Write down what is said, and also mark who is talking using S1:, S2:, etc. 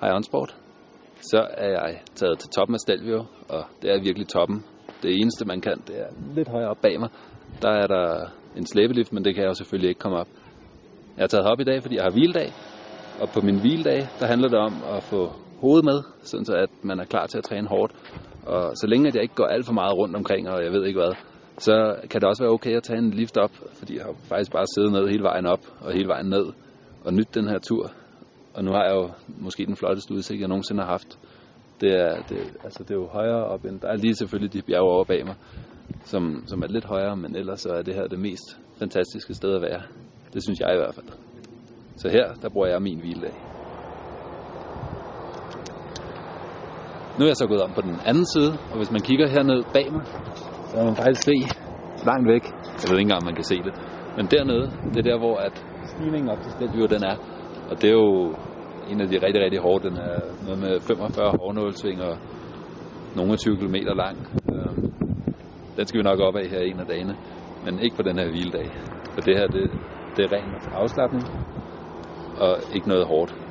S1: Hej Onsport. Så er jeg taget til toppen af Stelvio, og det er virkelig toppen. Det eneste man kan, det er lidt højere op bag mig. Der er der en slæbelift, men det kan jeg jo selvfølgelig ikke komme op. Jeg er taget op i dag, fordi jeg har hviledag, og på min hviledag, der handler det om at få hovedet med, sådan så at man er klar til at træne hårdt. Og så længe at jeg ikke går alt for meget rundt omkring, og jeg ved ikke hvad, så kan det også være okay at tage en lift op, fordi jeg har faktisk bare siddet ned hele vejen op og hele vejen ned og nyt den her tur. Og nu har jeg jo måske den flotteste udsigt, jeg nogensinde har haft. Det er, det, altså det er jo højere op end, der er lige selvfølgelig de bjerge over bag mig, som, som er lidt højere, men ellers så er det her det mest fantastiske sted at være. Det synes jeg i hvert fald. Så her, der bruger jeg min hviledag. Nu er jeg så gået om på den anden side, og hvis man kigger hernede bag mig, så kan man faktisk se langt væk. Jeg ved ikke engang, om man kan se det. Men dernede, det er der, hvor at stigningen op til Stelvio, den er. Og det er jo en af de rigtig, rigtig hårde. Den er noget med 45 hårdnålsving og nogle 20 km lang. Øh, den skal vi nok op af her en af dagene, men ikke på den her hviledag. For det her, det, det er ren afslappning og ikke noget hårdt.